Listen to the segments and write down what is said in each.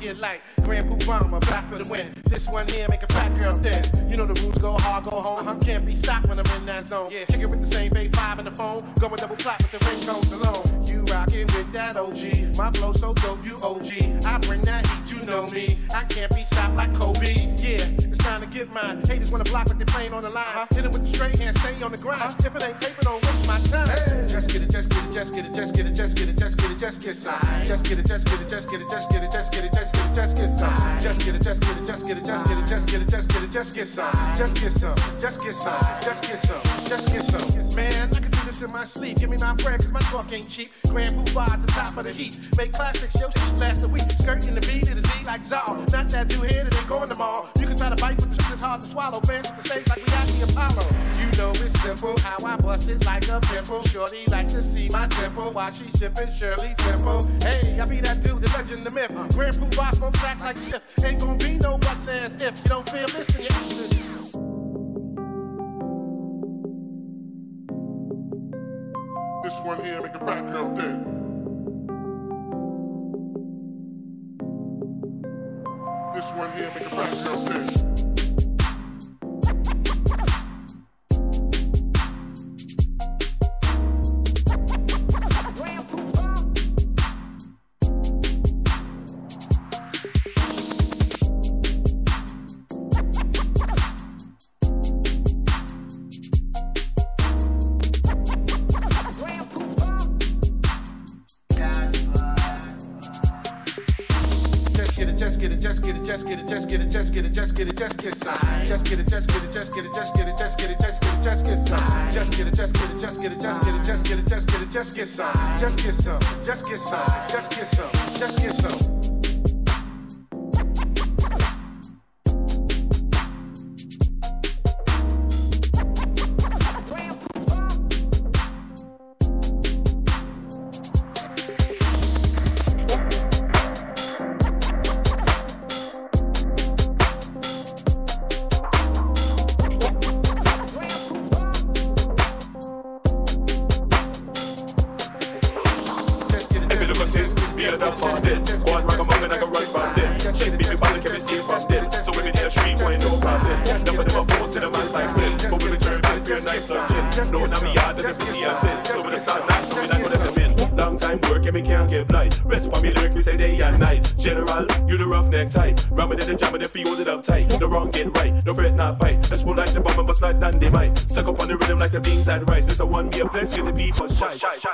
get light. Grand Puba, back for the win. This one here make a fat girl thin. You know the rules go hard. Can't be stopped when I'm in that zone. Yeah, kick it with the same fave five in the phone. Going double clap with the ringtones alone. You rockin' with that OG. My flow so dope, you OG. I bring that heat, you know me. I can't be stopped like Kobe. Yeah, it's time to get mine. Haters wanna block, but they're playing on the line. Uh-huh. Hit it with the straight hand, stay on the grind. Uh-huh. If it ain't paper, don't waste my time. Hey. Just get it, just get it, just get it, just get it, just get it, just get it, just get some. Just get it, just get it, just get it, just get it, just get it, just get it, just get some. Just get it, just get it, just get it, just get it, just get it, just get it, just get some. Just get some, just get some, just get some, just get some. Man, I can do this in my sleep. Give me my bread, cause my talk ain't cheap. Grand Puba at the top of the heat. Make classics, yo, shit last a week. Skirting the beat to the Z like Zal. Not that dude here that ain't going to mall. You can try to bite, but the shit is hard to swallow. Fans at the stage like we got the Apollo. You know it's simple, how I bust it like a pimple. Shorty like to see my temple while she sipping Shirley Temple. Hey, I be that dude, the legend, the myth. Grand Puba smoke tracks like this. Ain't gonna be no buts as if you don't feel this in your one here make a fat girl dead. This one here make a fat girl dead. Get the people shy.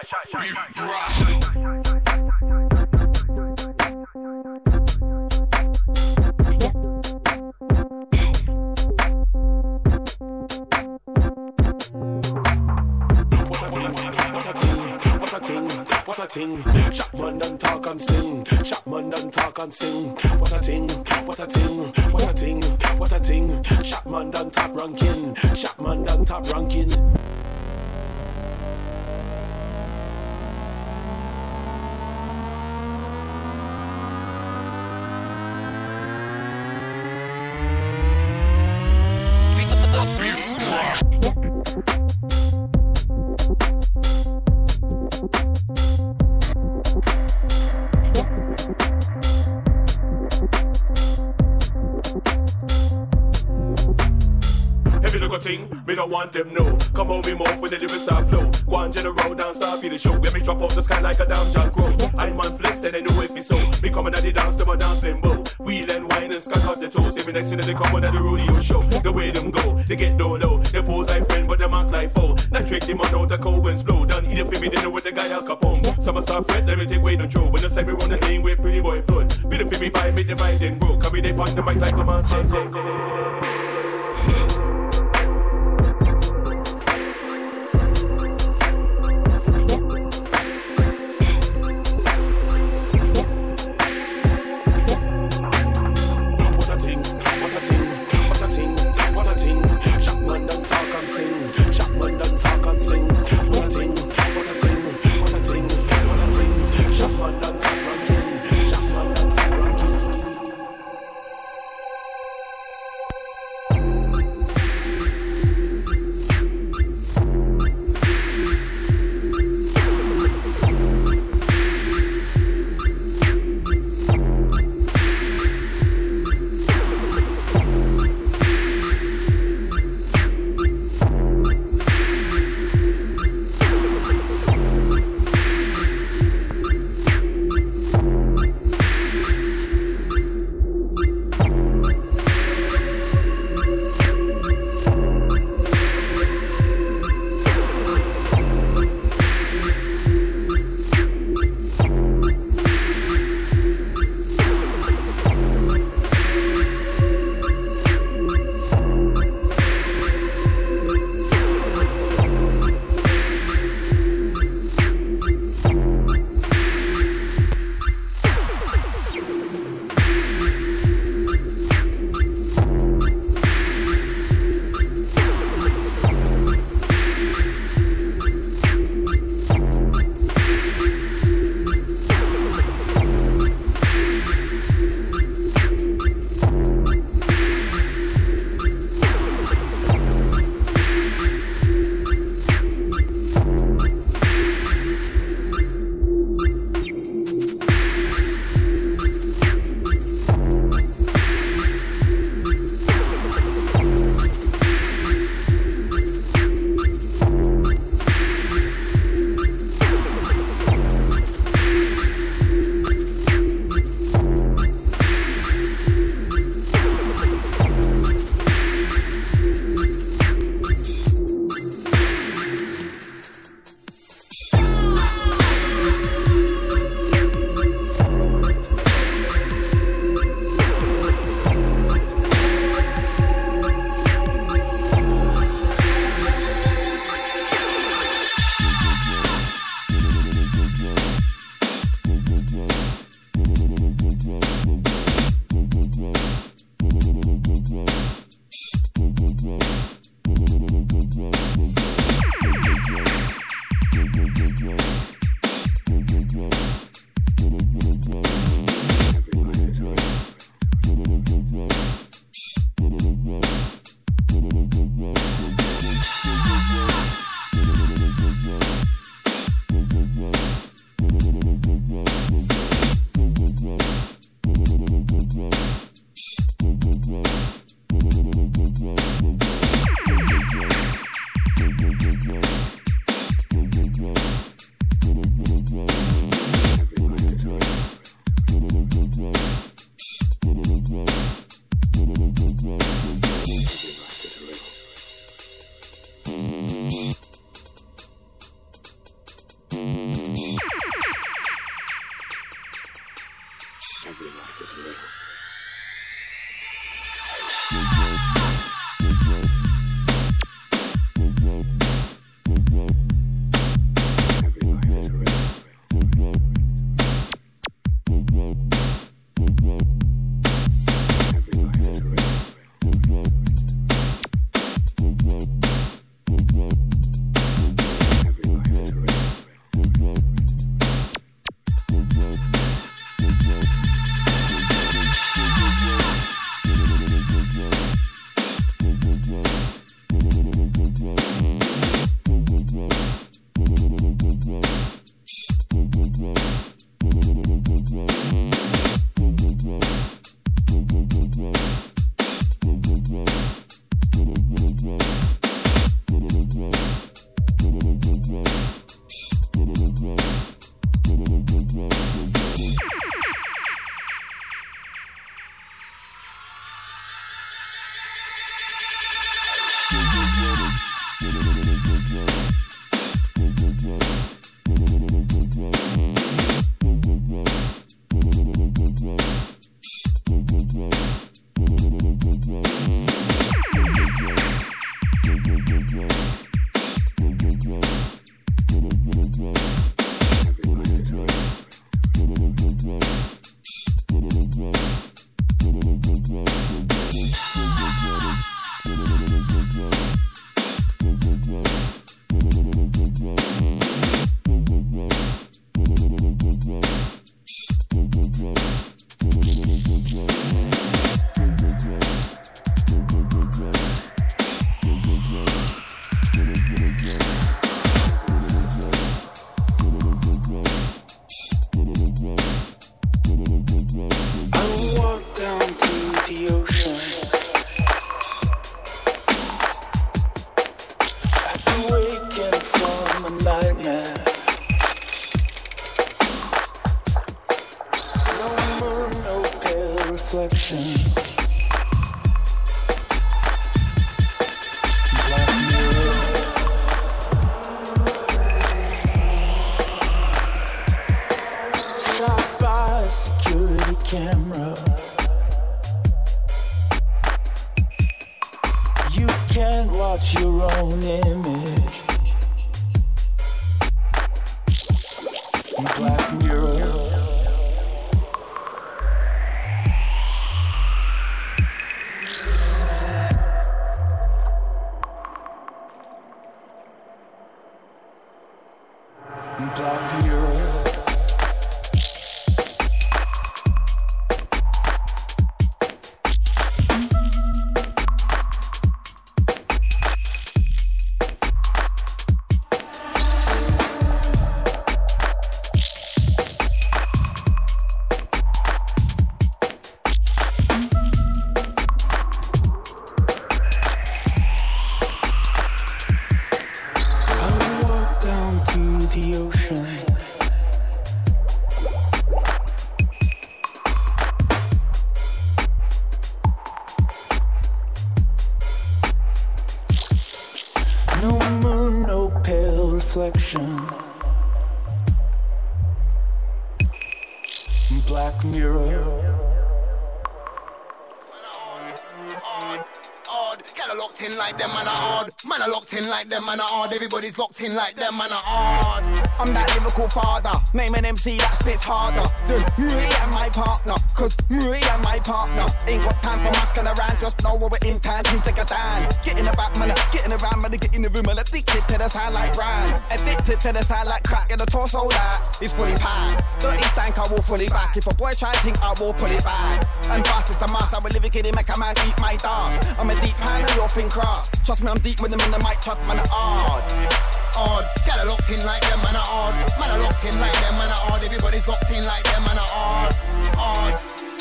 Like them, man are hard. I'm that lyrical father. Name an MC that spits harder than me and my partner. Cause me and my partner ain't got time for mucking around. Just know what we're in time to take a down. Get in the back, man. Get in the round, man. In the room, man. Addicted to the sound like Ryan. Addicted to the sound like crack. Get the torso that is fully packed. Dirty stank, I will fully back. If a boy try to think, I will pull it back. And fast is a mass. I will kid, make a man eat my dance. I'm a deep pan and you're thin cross. Trust me, I'm deep with them in the mic. Trust man, hard. Hard. Get a locked in like them, man, are hard. Man, are locked in like them, man, are hard. Everybody's locked in like them, man, are hard. Hard.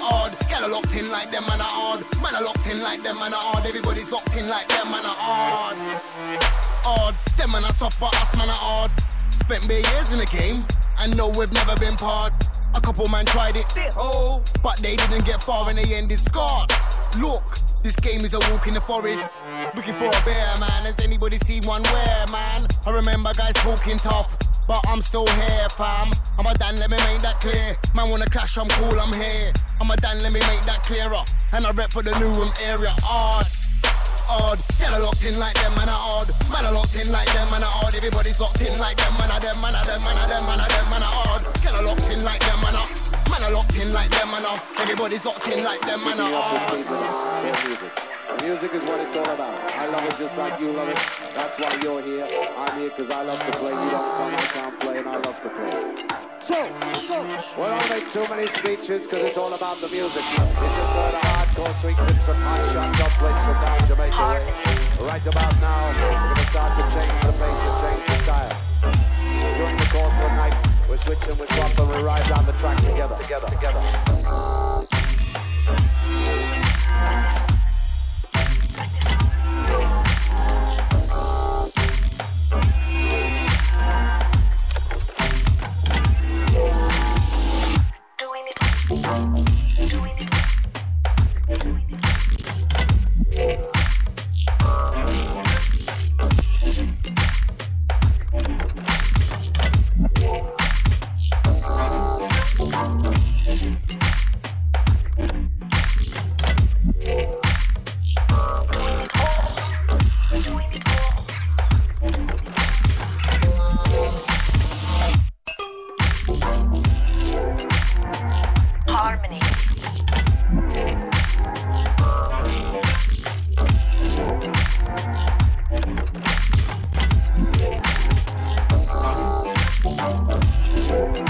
Hard. Get a locked in like them, man, are hard. Man, are locked in like them, man, are hard. Everybody's locked in like them, man, are hard. Hard. Them man are soft, but us man are hard. Spent bare years in the game, and know we've never been part. A couple man tried it, but they didn't get far, and they ended scarred. Look, this game is a walk in the forest. Looking for a bear, man. Has anybody seen one where, man? I remember guys talking tough. But I'm still here, fam. I'm a Dan, let me make that clear. Man wanna crash, I'm cool, I'm here. I'm a Dan, let me make that clearer. And I rep for the new room area. Hard, hard. Get a locked in like them, man, are hard. Man, are locked in like them, man, are hard. Everybody's locked in like them, man, are them, man, are them, man, are them, man, are them, man, are hard. Get a locked in like them, man, are. Man, are locked in like them, man, are. Everybody's locked in like them, man, oh. are hard. Music is what it's all about. I love it just like you love it. That's why you're here. I'm here because I love to play. You don't come, I can't play, and I love to play. So, we don't make too many speeches because it's all about the music. It's just heard a hardcore sweet with some hot shot couplets from down Jamaica way. Right about now, we're going to start to change the pace and change the style. During the course of the night, we're switching, we're swapping, we ride down the track together, together, together. Música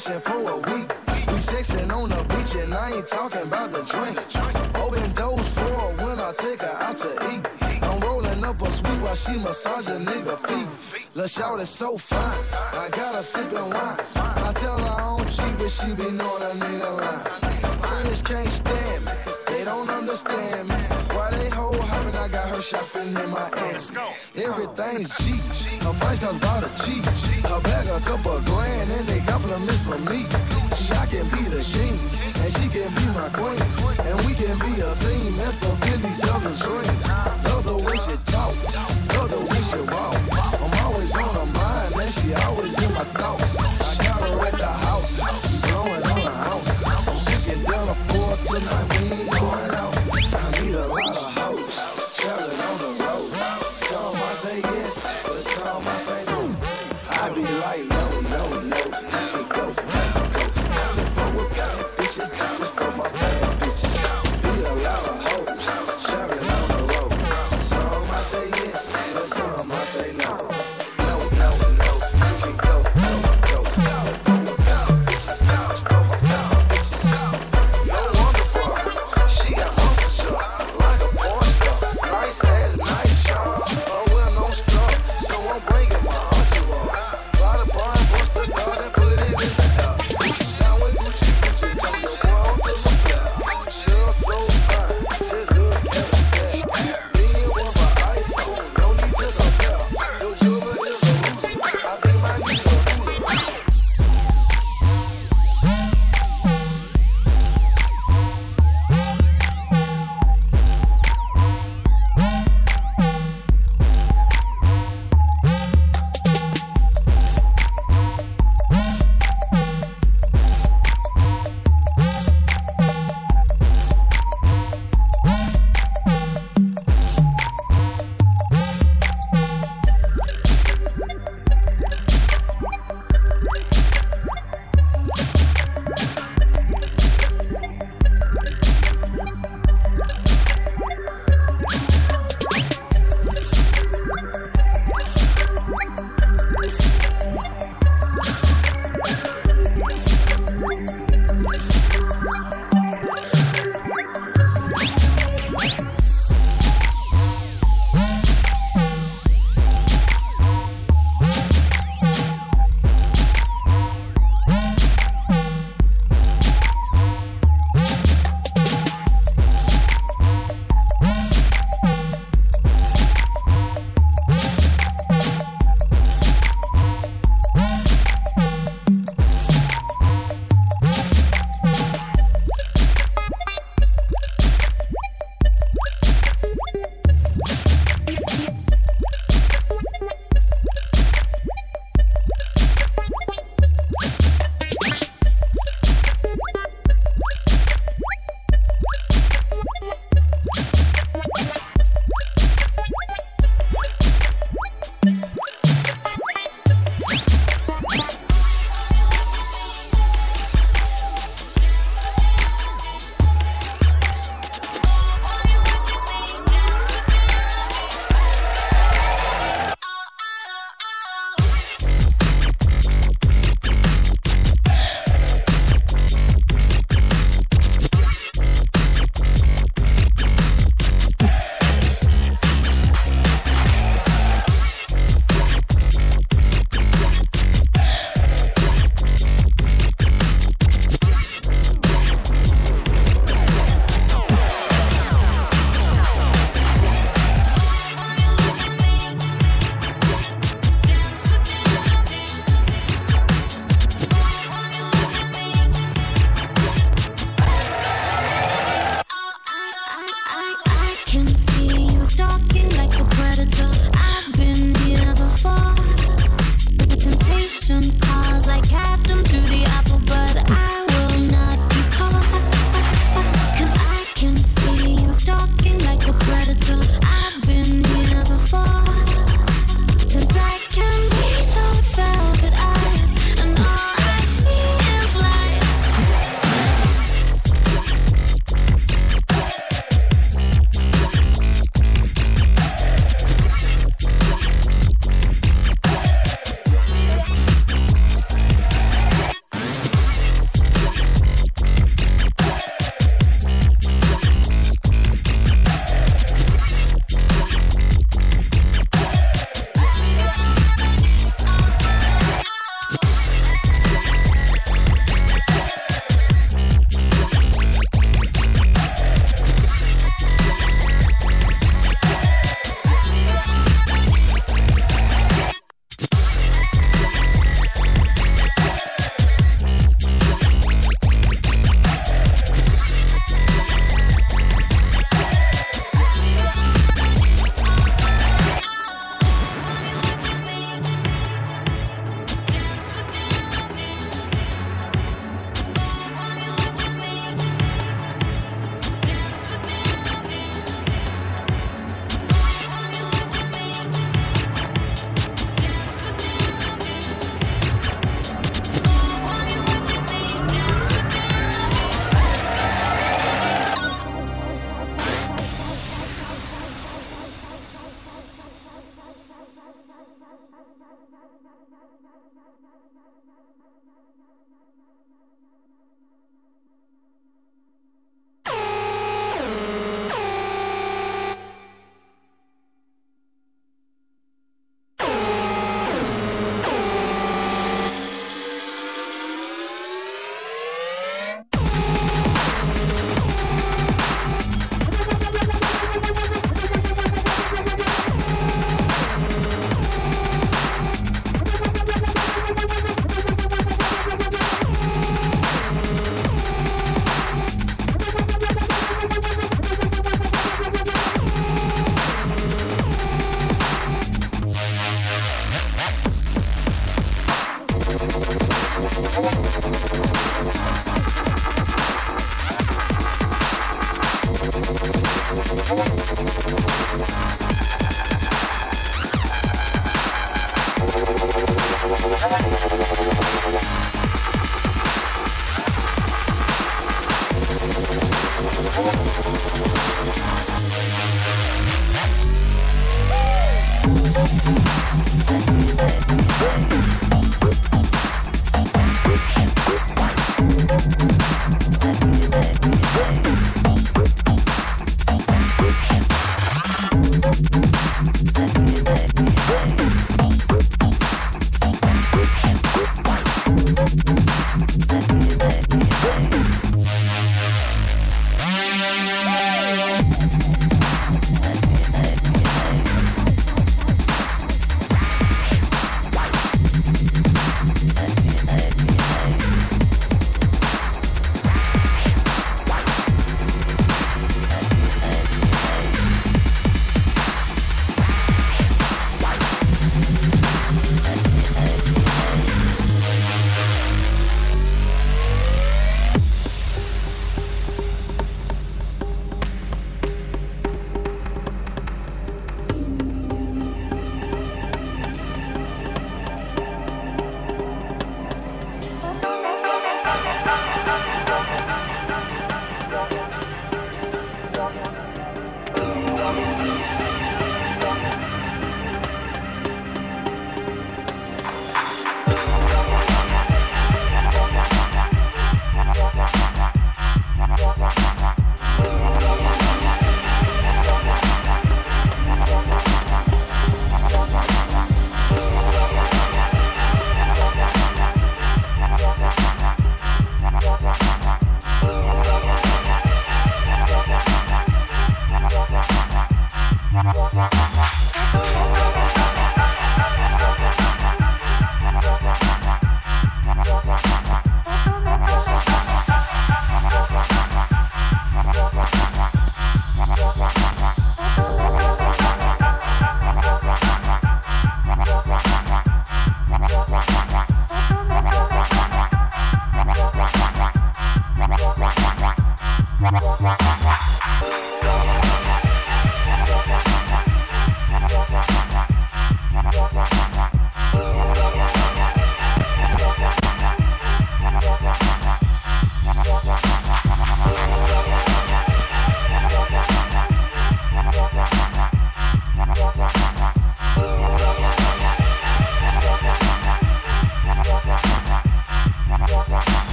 Vacation for a week. We sexing on the beach and I ain't talking about the drink. Open doors for when I take her out to eat. I'm rolling up a sweet while she massage a nigga feet. La shout is so fine. I got her sipping wine. I tell her I don't cheat, but she be knowing a nigga line. Friends can't stand me. They don't understand me. Why they hoe hopping? I got her shopping in my ass. Everything's G. Her friends comes by the G. Her bag a couple grand and they compliments from me. See, I can be the king and she can be my queen. And we can be a team and fulfill each other's dreams. Love the way she talk, love the way she walk. I'm always on her mind and she always in my thoughts. I got her at the house, blowing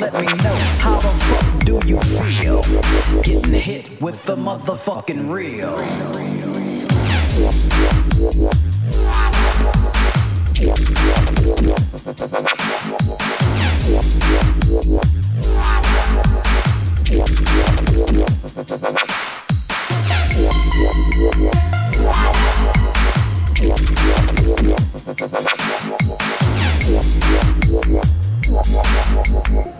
let me know how the fuck do you feel? Getting hit with the motherfucking real. Yeah.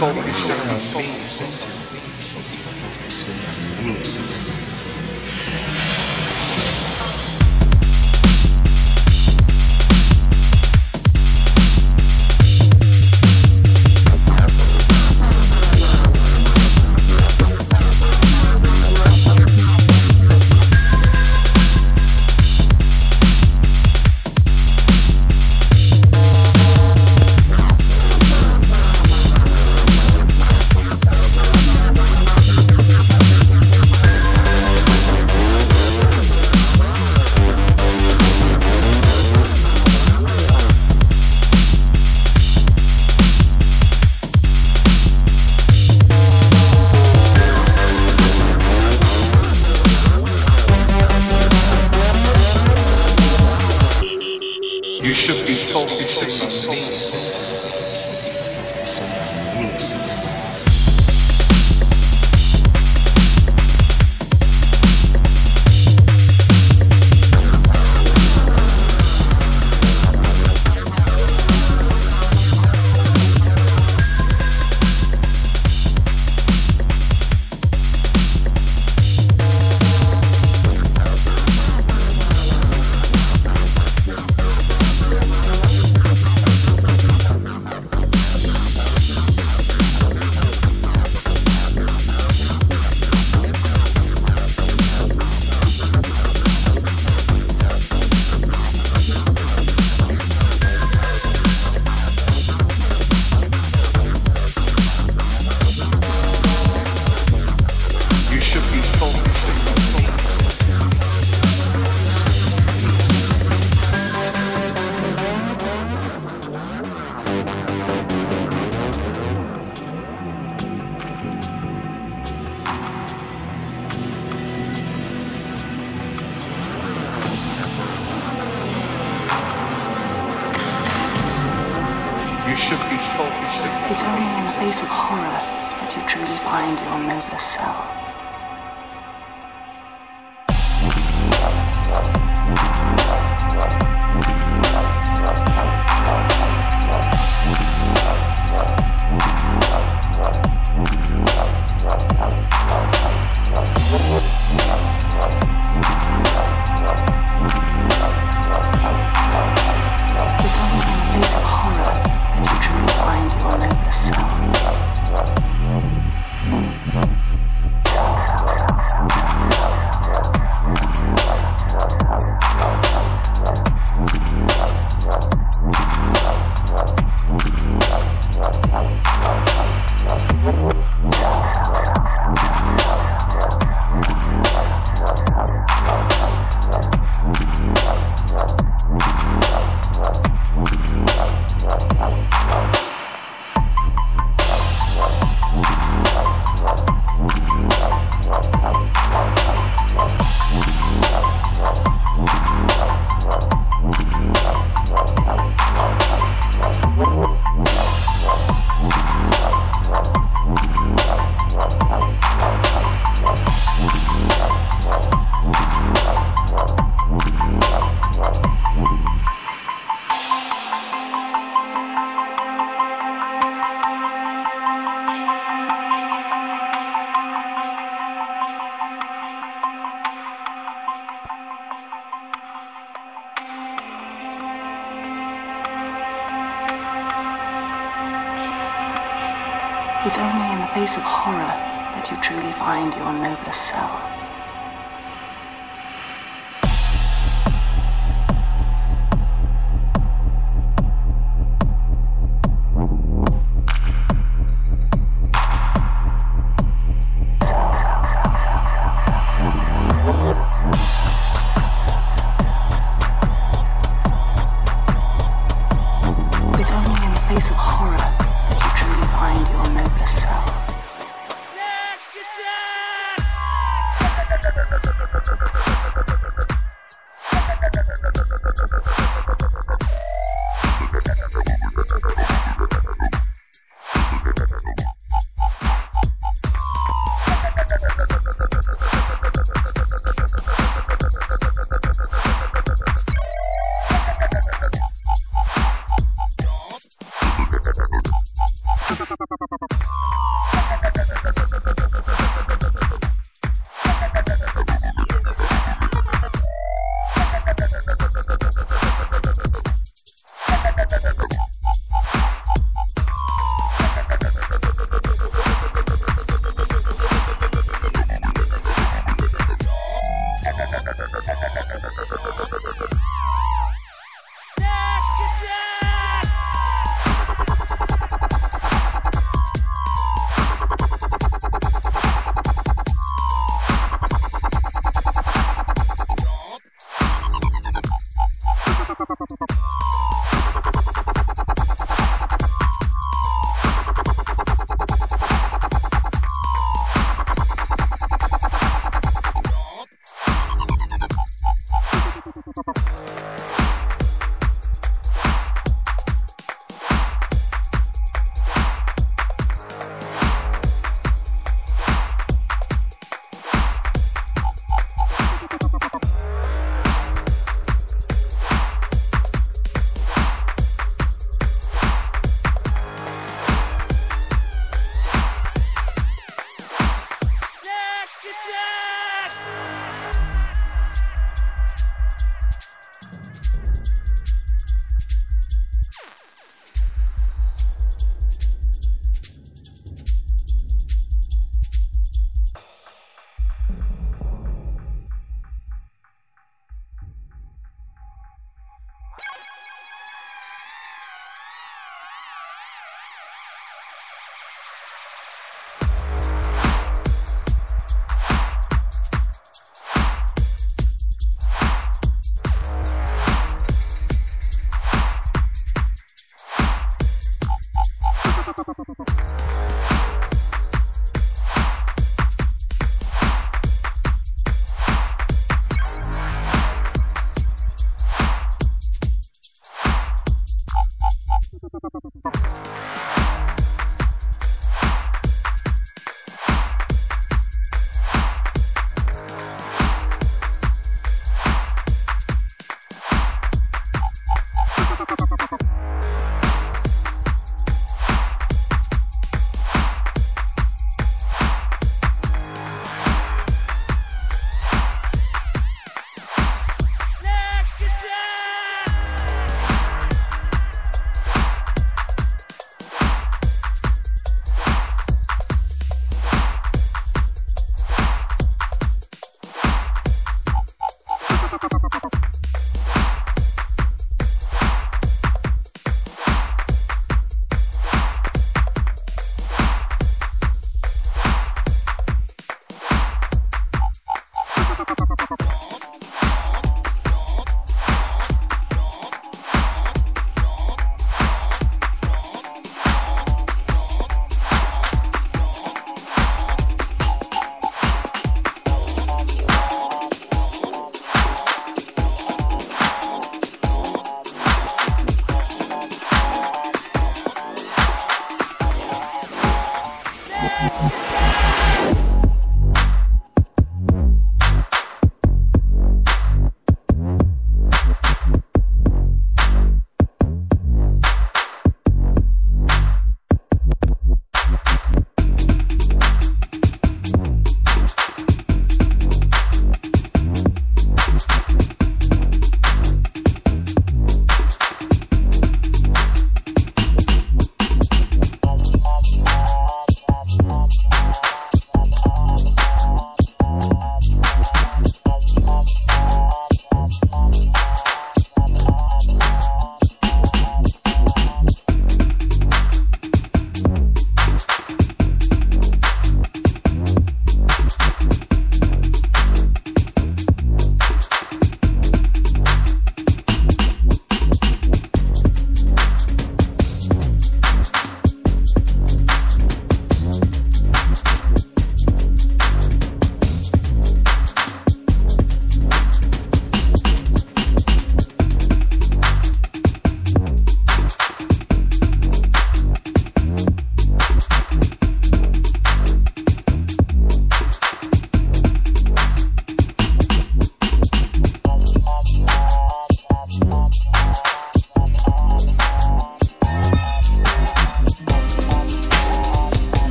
be focusing on me.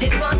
This was